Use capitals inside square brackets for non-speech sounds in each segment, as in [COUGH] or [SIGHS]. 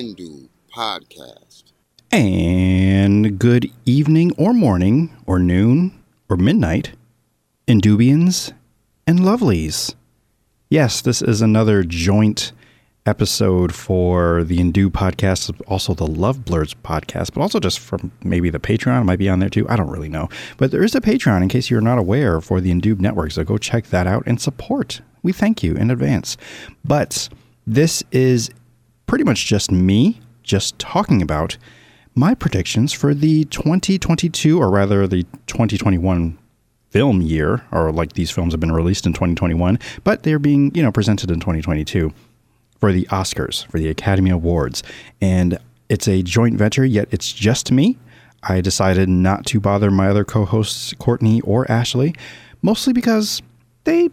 Hindu podcast. And good evening or morning or noon or midnight, Indubians and Lovelies. Yes, this is another joint episode for the Indu podcast, also the Love Blurs podcast, but also just from maybe the Patreon. It might be on there too. I don't really know. But there is a Patreon in case you're not aware for the Indube network. So go check that out and support. We thank you in advance. But this is pretty much just me just talking about my predictions for the 2022, or rather the 2021 film year, or like these films have been released in 2021, but they're being, you know, presented in 2022 for the Oscars, for the Academy Awards. And it's a joint venture, yet it's just me. I decided not to bother my other co hosts, Courtney or Ashley, mostly because they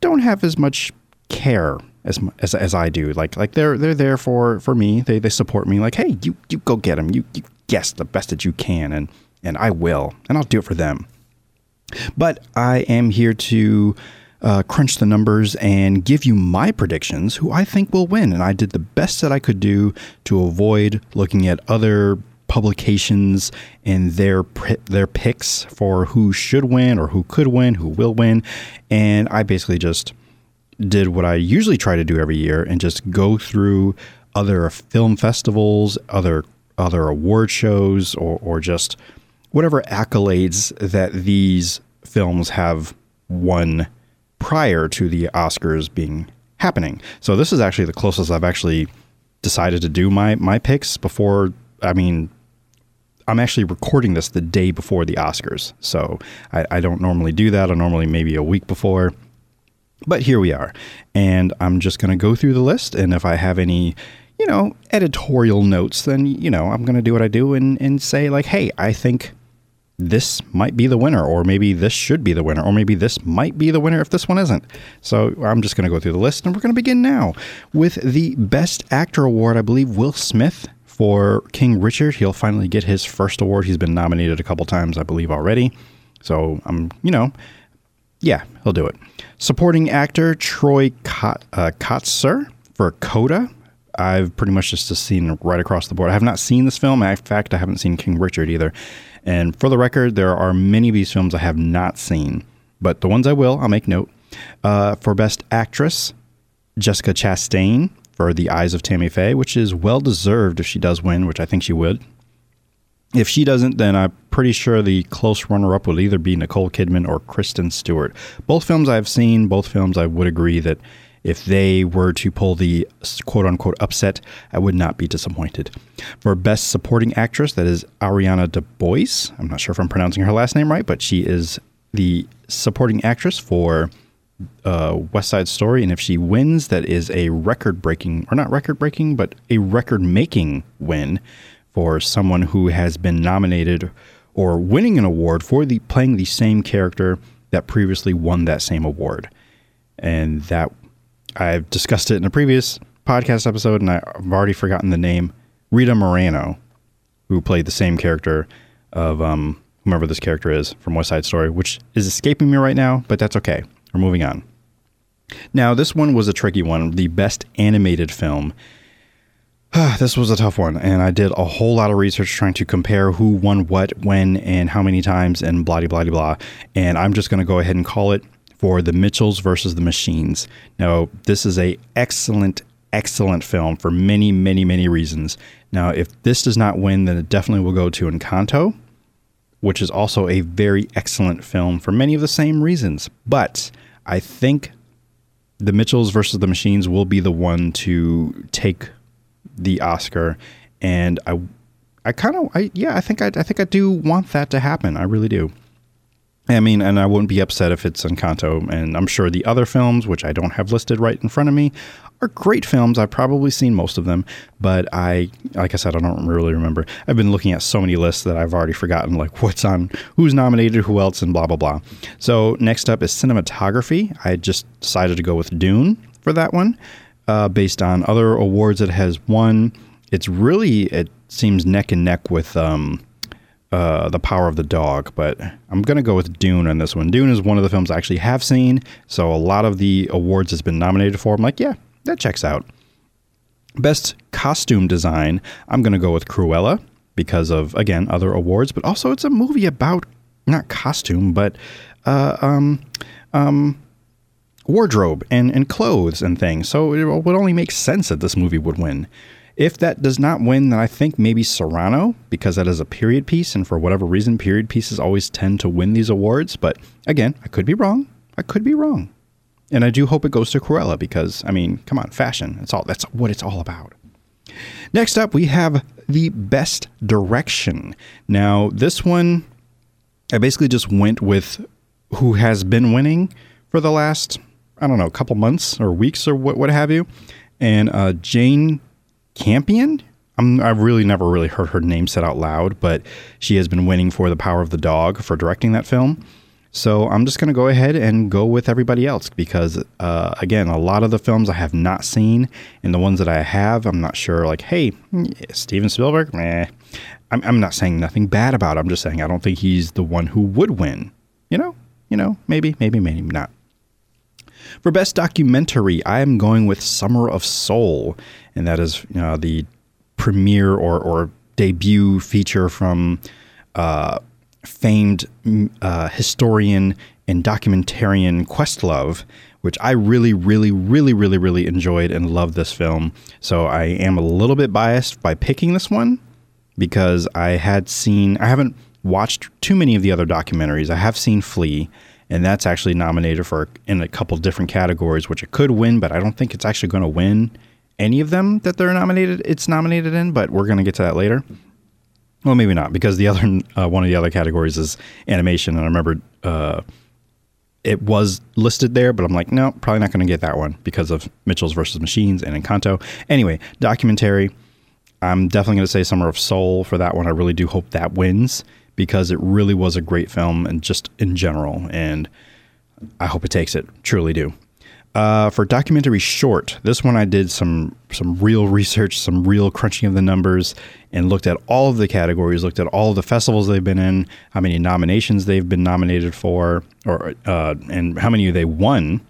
don't have as much care as, as, as I do. Like like they're they're there for for me. They they support me. Like hey, you you go get them. You you guess the best that you can, and and I will, and I'll do it for them. But I am here to uh, crunch the numbers and give you my predictions, who I think will win. And I did the best that I could do to avoid looking at other publications and their their picks for who should win or who could win, who will win. And I basically just did what I usually try to do every year and just go through other film festivals, other other award shows, or, or just whatever accolades that these films have won prior to the Oscars being happening. So this is actually the closest I've actually decided to do my my picks before. I mean, I'm actually recording this the day before the Oscars, so I, I don't normally do that. I normally maybe a week before. But here we are, and I'm just going to go through the list, and if I have any, you know, editorial notes, then you know I'm going to do what I do and and say like, hey, I think this might be the winner, or maybe this should be the winner, or maybe this might be the winner if this one isn't. So I'm just going to go through the list, and we're going to begin now with the Best Actor Award. I believe Will Smith for King Richard. He'll finally get his first award. He's been nominated a couple times, I believe, already. So I'm, you know, yeah, he'll do it. Supporting actor Troy Kot- uh, Kotsur for Coda. I've pretty much just seen right across the board. I have not seen this film. In fact, I haven't seen King Richard either. And for the record, there are many of these films I have not seen, but the ones I will, I'll make note. Uh, for Best Actress, Jessica Chastain for The Eyes of Tammy Faye, which is well deserved if she does win, which I think she would. If she doesn't, then I'm pretty sure the close runner up would either be Nicole Kidman or Kristen Stewart. Both films I've seen, both films I would agree that if they were to pull the quote unquote upset, I would not be disappointed. For Best Supporting Actress, that is Ariana DeBose. I'm not sure if I'm pronouncing her last name right, but she is the supporting actress for uh, West Side Story. And if she wins, that is a record breaking, or not record breaking, but a record making win for someone who has been nominated or winning an award for the playing the same character that previously won that same award. And that I've discussed it in a previous podcast episode, and I've already forgotten the name. Rita Moreno, who played the same character of um, whomever this character is from West Side Story, which is escaping me right now, but that's okay. We're moving on. Now, this one was a tricky one. The best animated film. [SIGHS] this was a tough one, and I did a whole lot of research trying to compare who won what, when, and how many times, and blah, blah, blah. And I'm just going to go ahead and call it for The Mitchells versus the Machines. Now, this is a excellent, excellent film for many, many, many reasons. Now, if this does not win, then it definitely will go to Encanto, which is also a very excellent film for many of the same reasons. But I think The Mitchells versus the Machines will be the one to take the Oscar, and I, I kind of, I yeah, I think I, I think I do want that to happen. I really do. I mean, and I wouldn't be upset if it's Encanto. And I'm sure the other films, which I don't have listed right in front of me, are great films. I've probably seen most of them, but I, like I said, I don't really remember. I've been looking at so many lists that I've already forgotten, like what's on, who's nominated, who else, and blah, blah, blah. So next up is cinematography. I just decided to go with Dune for that one, uh, based on other awards it has won. It's really, it seems neck and neck with, um, uh, The Power of the Dog, but I'm to go with Dune on this one. Dune is one of the films I actually have seen, so a lot of the awards it's been nominated for. I'm like, yeah, that checks out. Best costume design, I'm to go with Cruella because of, again, other awards, but also it's a movie about not costume, but uh, um, um, wardrobe and, and clothes and things. So it would only make sense that this movie would win. If that does not win, then I think maybe Cyrano, because that is a period piece, and for whatever reason, period pieces always tend to win these awards. But again, I could be wrong. I could be wrong. And I do hope it goes to Cruella because, I mean, come on, fashion. It's all that's what it's all about. Next up, we have the best direction. Now, this one, I basically just went with who has been winning for the last, I don't know, a couple months or weeks or what, what have you. And uh, Jane Campion, I'm, I've really never really heard her name said out loud, but she has been winning for The Power of the Dog for directing that film. So I'm just going to go ahead and go with everybody else because, uh, again, a lot of the films I have not seen, and the ones that I have, I'm not sure. Like, hey, Steven Spielberg, meh. I'm, I'm not saying nothing bad about. It. I'm just saying I don't think he's the one who would win. You know, you know, maybe, maybe, maybe not. For best documentary, I am going with Summer of Soul, and that is know, the premiere or, or debut feature from. Uh, famed uh, historian and documentarian Questlove, which I really, really, really, really, really enjoyed and loved this film. So I am a little bit biased by picking this one because I had seen, I haven't watched too many of the other documentaries. I have seen Flee, and that's actually nominated for in a couple different categories, which it could win, but I don't think it's actually going to win any of them that they're nominated. It's nominated in, but we're going to get to that later. Well, maybe not because the other uh, one of the other categories is animation, and I remember uh, it was listed there, but I'm like, no, probably not going to get that one because of Mitchell's versus Machines and Encanto. Anyway, documentary. I'm definitely going to say Summer of Soul for that one. I really do hope that wins because it really was a great film and just in general, and I hope it takes it. Truly do. Uh, for documentary short, this one I did some some real research, some real crunching of the numbers, and looked at all of the categories, looked at all of the festivals they've been in, how many nominations they've been nominated for, or uh, and how many they won.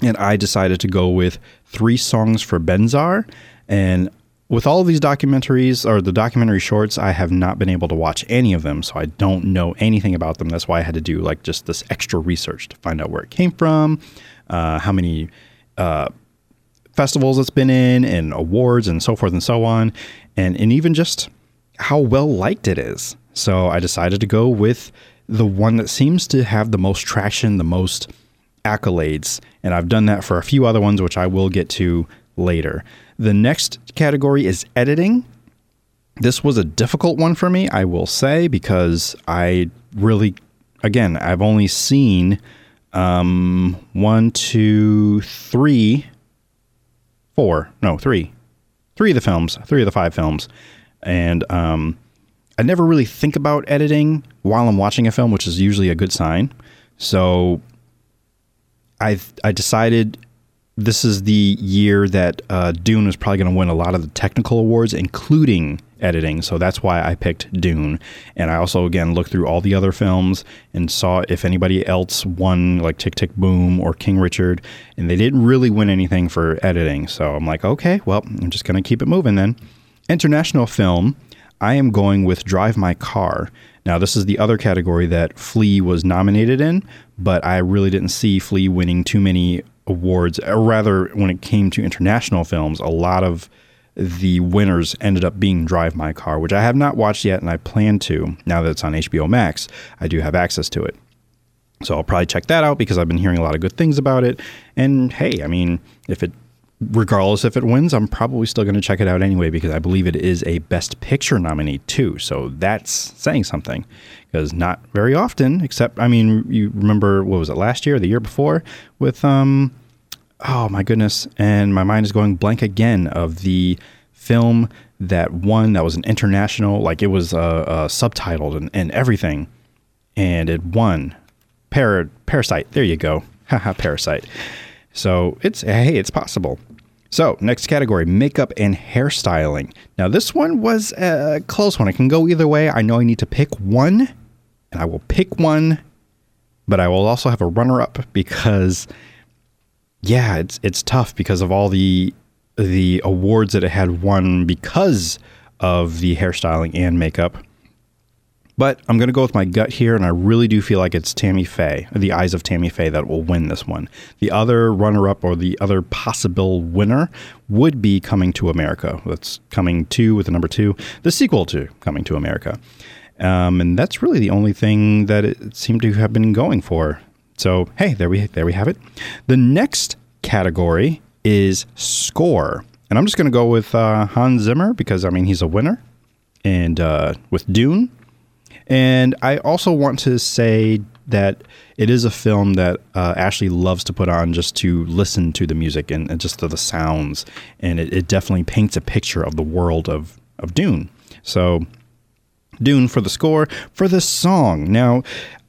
And I decided to go with three songs for Benazir. And with all of these documentaries or the documentary shorts, I have not been able to watch any of them, so I don't know anything about them. That's why I had to do like just this extra research to find out where it came from, uh, how many uh, festivals it's been in, and awards, and so forth and so on, and and even just how well liked it is. So I decided to go with the one that seems to have the most traction, the most accolades, and I've done that for a few other ones, which I will get to later. The next category is editing. This was a difficult one for me, I will say, because I really, again, I've only seen um, one, two, three, four, no, three, three of the films, three of the five films. And um, I never really think about editing while I'm watching a film, which is usually a good sign. So I I decided this is the year that uh, Dune is probably going to win a lot of the technical awards, including editing. So that's why I picked Dune. And I also, again, looked through all the other films and saw if anybody else won, like Tick Tick Boom or King Richard. And they didn't really win anything for editing. So I'm like, okay, well, I'm just going to keep it moving then. International film, I am going with Drive My Car. Now, this is the other category that Flee was nominated in, but I really didn't see Flee winning too many awards, or rather, when it came to international films, a lot of the winners ended up being Drive My Car, which I have not watched yet, and I plan to now that it's on HBO Max. I do have access to it. So I'll probably check that out because I've been hearing a lot of good things about it. And hey, I mean, if it, regardless if it wins, I'm probably still going to check it out anyway because I believe it is a Best Picture nominee too. So that's saying something because not very often, except, I mean, you remember, what was it, last year, the year before, with, um, oh my goodness, and my mind is going blank again of the film that won, that was an international, like it was uh, uh, subtitled and, and everything, and it won. Par- Parasite, there you go. [LAUGHS] Haha, Parasite. So it's, hey, it's possible. So, next category makeup and hairstyling. Now, this one was a close one. I can go either way. I know I need to pick one, and I will pick one, but I will also have a runner up because, yeah, it's, it's tough because of all the the awards that it had won because of the hairstyling and makeup. But I'm going to go with my gut here, and I really do feel like it's Tammy Faye, The Eyes of Tammy Faye, that will win this one. The other runner up or the other possible winner would be Coming to America. That's Coming to with the number two, the sequel to Coming to America. Um, and that's really the only thing that it seemed to have been going for. So hey, there we there we have it. The next category is score, and I'm just going to go with uh, Hans Zimmer because I mean he's a winner, and uh, with Dune, and I also want to say that it is a film that uh, Ashley loves to put on just to listen to the music and, and just to the sounds, and it, it definitely paints a picture of the world of of Dune. So Dune for the score, for the song. Now,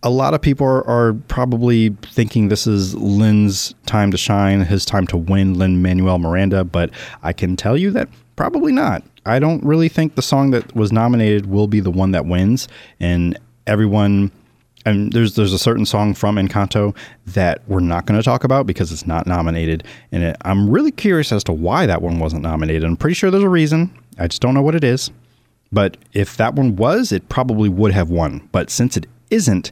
a lot of people are, are, probably thinking this is Lin's time to shine, his time to win, Lin Manuel Miranda, but I can tell you that probably not. I don't really think the song that was nominated will be the one that wins, and everyone. And there's there's a certain song from Encanto that we're not going to talk about because it's not nominated, and it, I'm really curious as to why that one wasn't nominated. I'm pretty sure there's a reason. I just don't know what it is. But if that one was, it probably would have won. But since it isn't,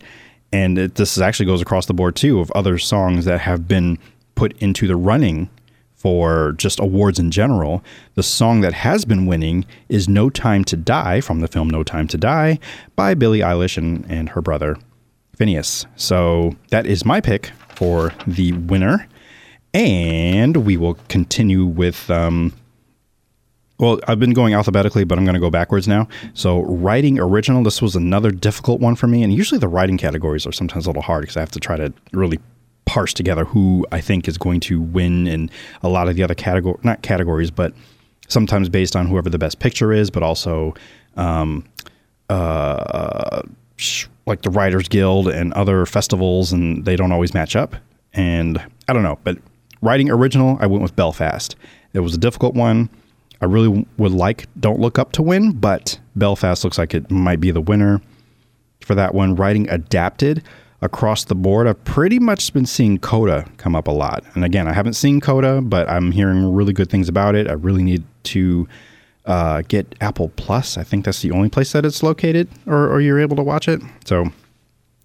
and it, this actually goes across the board too of other songs that have been put into the running for just awards in general. The song that has been winning is No Time to Die from the film No Time to Die by Billie Eilish and, and her brother Finneas. So that is my pick for the winner. And we will continue with um, well, I've been going alphabetically, but I'm going to go backwards now. So, writing original, this was another difficult one for me. And usually the writing categories are sometimes a little hard because I have to try to really parse together who I think is going to win in a lot of the other category, not categories, but sometimes based on whoever the best picture is, but also um, uh, like the Writers Guild and other festivals, and they don't always match up. And I don't know, but writing original, I went with Belfast. It was a difficult one. I really would like Don't Look Up to win, but Belfast looks like it might be the winner for that one. Writing adapted across the board, I've pretty much been seeing Coda come up a lot. And again, I haven't seen Coda, but I'm hearing really good things about it. I really need to uh, get Apple Plus. I think that's the only place that it's located or, or you're able to watch it. So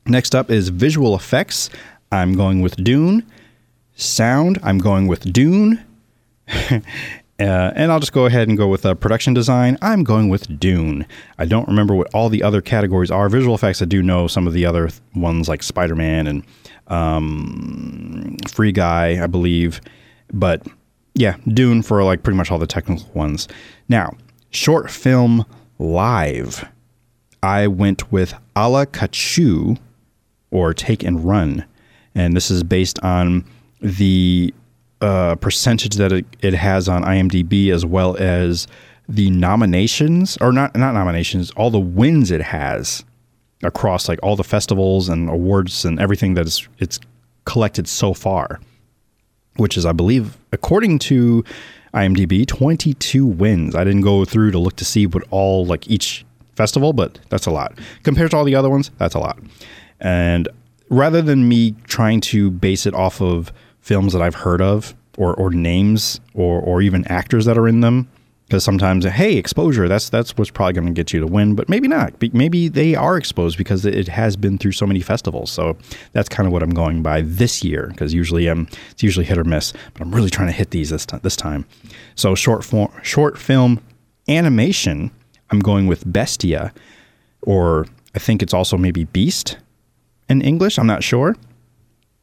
next up is visual effects. I'm going with Dune. Sound, I'm going with Dune. [LAUGHS] Uh, and I'll just go ahead and go with uh, production design. I'm going with Dune. I don't remember what all the other categories are. Visual effects, I do know some of the other th- ones like Spider Man and um, Free Guy, I believe. But yeah, Dune for like pretty much all the technical ones. Now, short film live. I went with Ala Kachuu or Take and Run. And this is based on the uh, percentage that it, it has on IMDb as well as the nominations or not not nominations, all the wins it has across like all the festivals and awards and everything that is it's collected so far, which is I believe according to IMDb 22 wins. I didn't go through to look to see what all like each festival, but that's a lot compared to all the other ones. That's a lot. And rather than me trying to base it off of films that I've heard of or, or names or, or even actors that are in them. Because sometimes, hey, exposure, that's that's what's probably going to get you to win, but maybe not. Maybe they are exposed because it has been through so many festivals. So that's kind of what I'm going by this year. Because usually, um, it's usually hit or miss, but I'm really trying to hit these this time. This time. So short form, short film animation. I'm going with Bestia, or I think it's also maybe Beast in English. I'm not sure.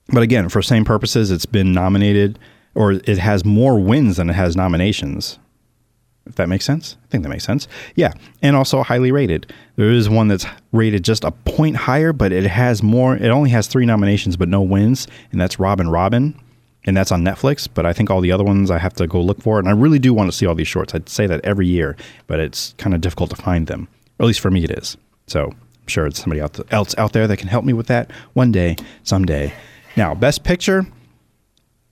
But again, for same purposes, it's been nominated or it has more wins than it has nominations. If that makes sense? I think that makes sense. Yeah. And also highly rated. There is one that's rated just a point higher, but it has more. It only has three nominations, but no wins. And that's Robin Robin. And that's on Netflix. But I think all the other ones I have to go look for. And I really do want to see all these shorts. I'd say that every year, but it's kind of difficult to find them. Or at least for me, it is. So I'm sure it's somebody else out there that can help me with that one day, someday. Now, best picture,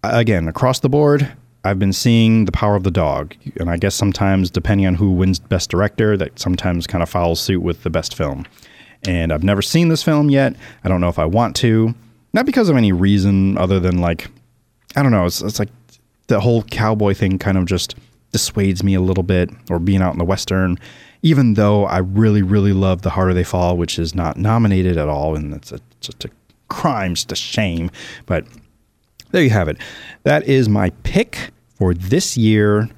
again, across the board, I've been seeing The Power of the Dog. And I guess sometimes, depending on who wins Best Director, that sometimes kind of follows suit with the best film. And I've never seen this film yet. I don't know if I want to. Not because of any reason other than, like, I don't know. It's, it's like the whole cowboy thing kind of just dissuades me a little bit, or being out in the Western, even though I really, really love The Harder They Fall, which is not nominated at all. And it's a, just a crime, to shame. But there you have it. That is my pick for this year,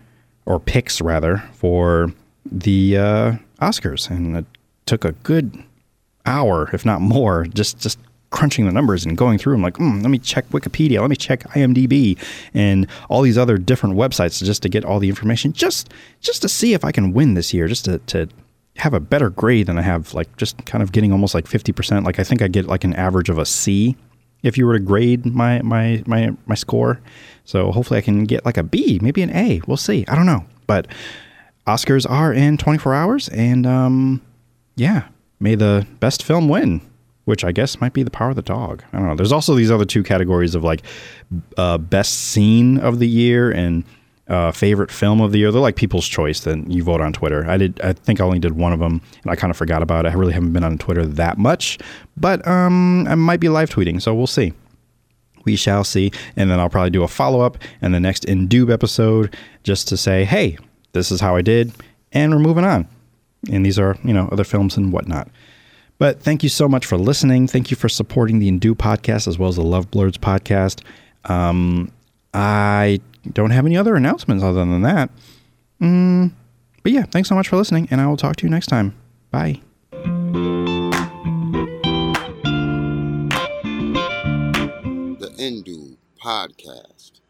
or picks rather, for the uh, Oscars. And it took a good hour, if not more, just just crunching the numbers and going through. I'm like, mm, let me check Wikipedia, let me check IMDb, and all these other different websites just to get all the information, just just to see if I can win this year, just to, to have a better grade than I have, like just kind of getting almost like 50%. Like I think I get like an average of a C if you were to grade my my my my score. So hopefully I can get like a B, maybe an A. We'll see. I don't know, but Oscars are in 24 hours, and um, yeah, may the best film win which I guess might be the power of the dog. I don't know. There's also these other two categories of like uh, best scene of the year and uh, favorite film of the year. They're like people's choice that you vote on Twitter. I did. I think I only did one of them, and I kind of forgot about it. I really haven't been on Twitter that much, but um, I might be live tweeting, so we'll see. We shall see, and then I'll probably do a follow up in the next Indube episode just to say, hey, this is how I did, and we're moving on. And these are you know other films and whatnot. But thank you so much for listening. Thank you for supporting the Indue podcast as well as the Love Blurs podcast. Um, I don't have any other announcements other than that. Mm, but yeah, thanks so much for listening, and I will talk to you next time. Bye. The Indue Podcast.